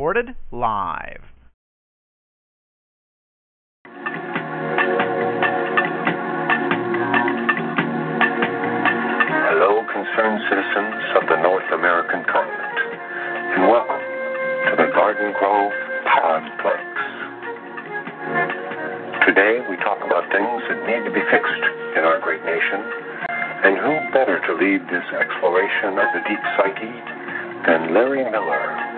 Recorded live. Hello, concerned citizens of the North American continent, and welcome to the Garden Grove Podplex. Today, we talk about things that need to be fixed in our great nation, and who better to lead this exploration of the deep psyche than Larry Miller?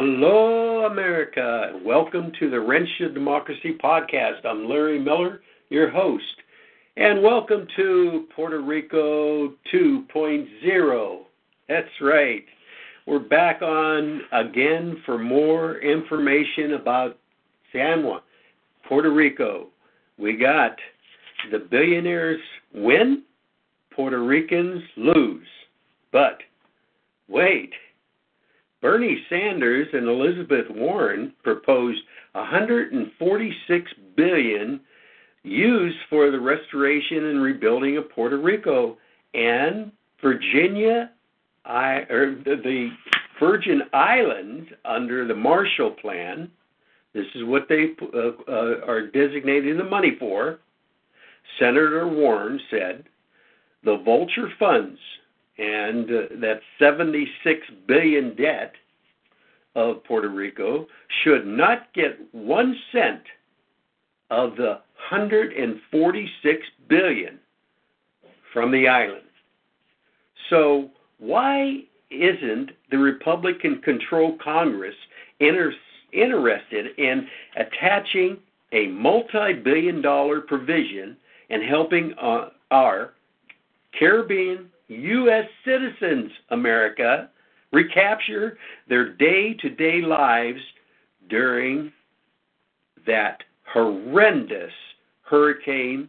Hello, America. and Welcome to the Wrench of Democracy podcast. I'm Larry Miller, your host. And welcome to Puerto Rico 2.0. That's right. We're back on again for more information about San Juan, Puerto Rico. We got the billionaires win, Puerto Ricans lose. But wait, Bernie Sanders and Elizabeth Warren proposed 146 billion used for the restoration and rebuilding of Puerto Rico and Virginia, I or the Virgin Islands under the Marshall Plan. This is what they uh, uh, are designating the money for. Senator Warren said the vulture funds and uh, that 76 billion debt of Puerto Rico should not get 1 cent of the 146 billion from the island. So why isn't the Republican controlled Congress inter- interested in attaching a multi-billion dollar provision and helping uh, our Caribbean U.S. citizens, America, recapture their day to day lives during that horrendous Hurricane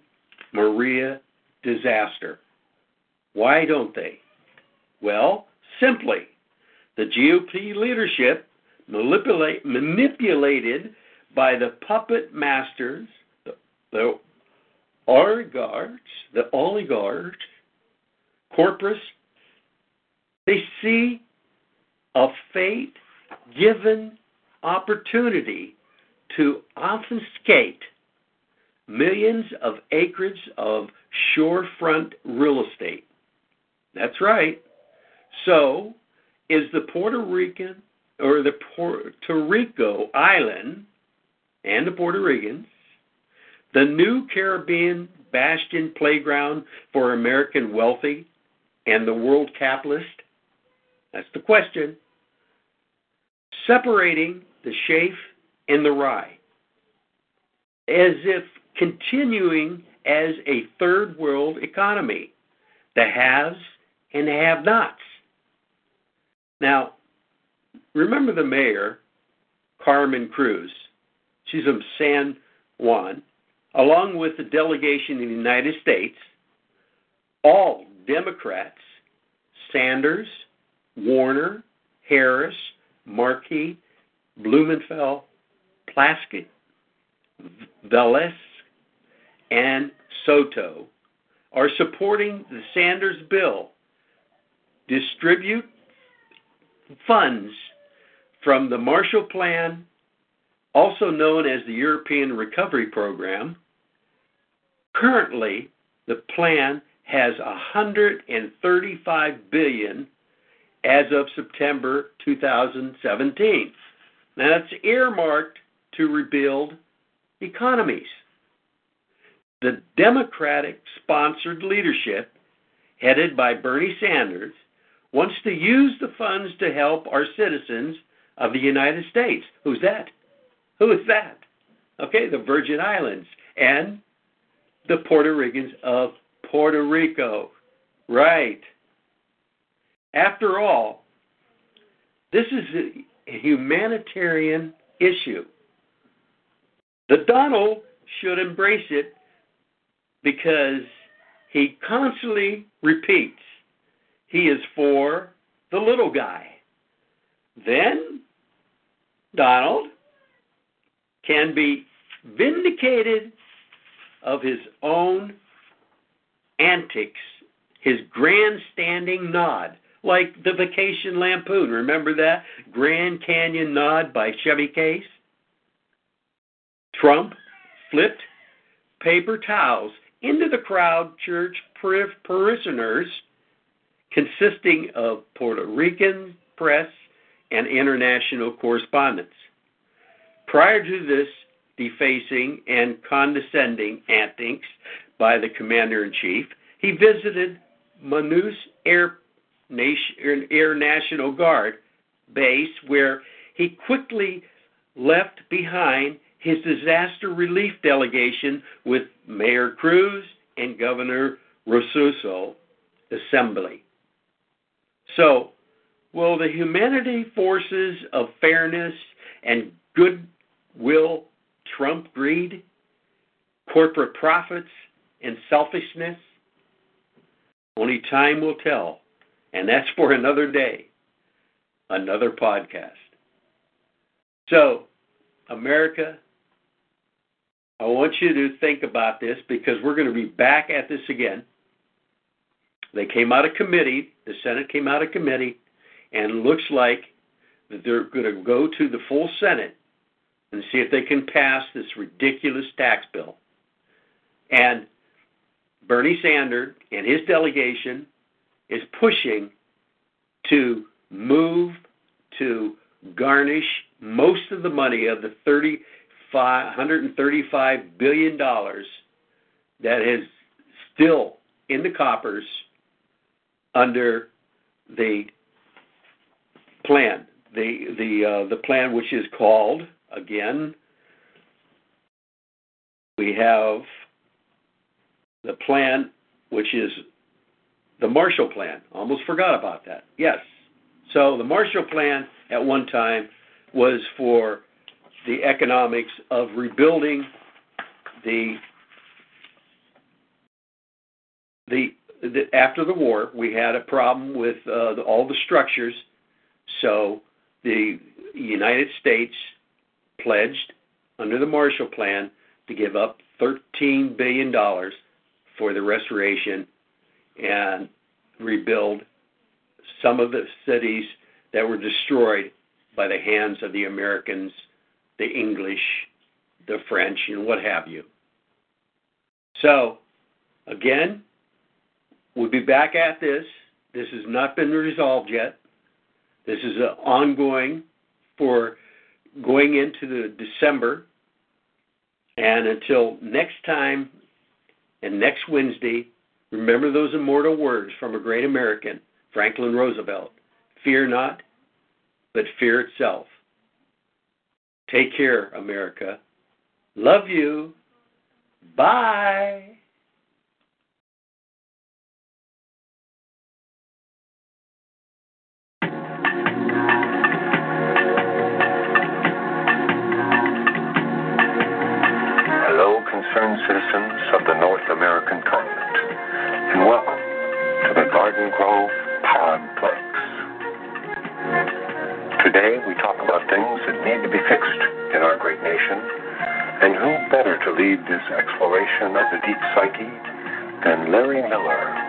Maria disaster. Why don't they? Well, simply, the GOP leadership manipulate, manipulated by the puppet masters, the, the oligarchs, the oligarchs, corpus, they see a fate given opportunity to obfuscate millions of acres of shorefront real estate. That's right. So, is the Puerto Rican or the Puerto Rico island and the Puerto Ricans the new Caribbean bastion playground for American wealthy and the world capitalist? That's the question. Separating the chaff and the rye. As if continuing as a third world economy, the haves and the have nots. Now, remember the mayor, Carmen Cruz. She's from San Juan, along with the delegation in the United States, all Democrats, Sanders, Warner, Harris, Markey, Blumenfeld, Plaskett, Velez, and Soto are supporting the Sanders bill. Distribute funds from the Marshall Plan, also known as the European Recovery Program. Currently, the plan has 135 billion as of September 2017. Now that's earmarked to rebuild economies. The Democratic sponsored leadership, headed by Bernie Sanders, wants to use the funds to help our citizens of the United States. Who's that? Who is that? Okay, the Virgin Islands and the Puerto Ricans of Puerto Rico. Right. After all, this is a humanitarian issue. The Donald should embrace it because he constantly repeats he is for the little guy. Then Donald can be vindicated of his own antics, his grandstanding nod, like the Vacation Lampoon. Remember that? Grand Canyon nod by Chevy Chase? Trump flipped paper towels into the crowd church parishioners consisting of Puerto Rican press and international correspondents. Prior to this defacing and condescending antics by the commander in chief, he visited Muñiz Air, Air National Guard base, where he quickly left behind his disaster relief delegation with Mayor Cruz and Governor Rosselló Assembly. So, will the humanity forces of fairness and goodwill trump greed, corporate profits, and selfishness? Only time will tell, and that's for another day, another podcast. So, America, I want you to think about this because we're going to be back at this again. They came out of committee, the Senate came out of committee, and it looks like that they're going to go to the full Senate and see if they can pass this ridiculous tax bill. And Bernie Sanders and his delegation is pushing to move to garnish most of the money of the 135 billion dollars that is still in the coppers under the plan, the the uh, the plan which is called again. We have the plan which is the Marshall Plan. Almost forgot about that. Yes. So the Marshall Plan at one time was for the economics of rebuilding the the the, after the war, we had a problem with uh, the, all the structures. So the United States pledged under the Marshall Plan to give up $13 billion for the restoration and rebuild some of the cities that were destroyed by the hands of the Americans, the English, the French, and what have you. So, again, We'll be back at this. This has not been resolved yet. This is ongoing for going into the December. And until next time and next Wednesday, remember those immortal words from a great American, Franklin Roosevelt Fear not, but fear itself. Take care, America. Love you. Bye. Today we talk about things that need to be fixed in our great nation, and who better to lead this exploration of the deep psyche than Larry Miller,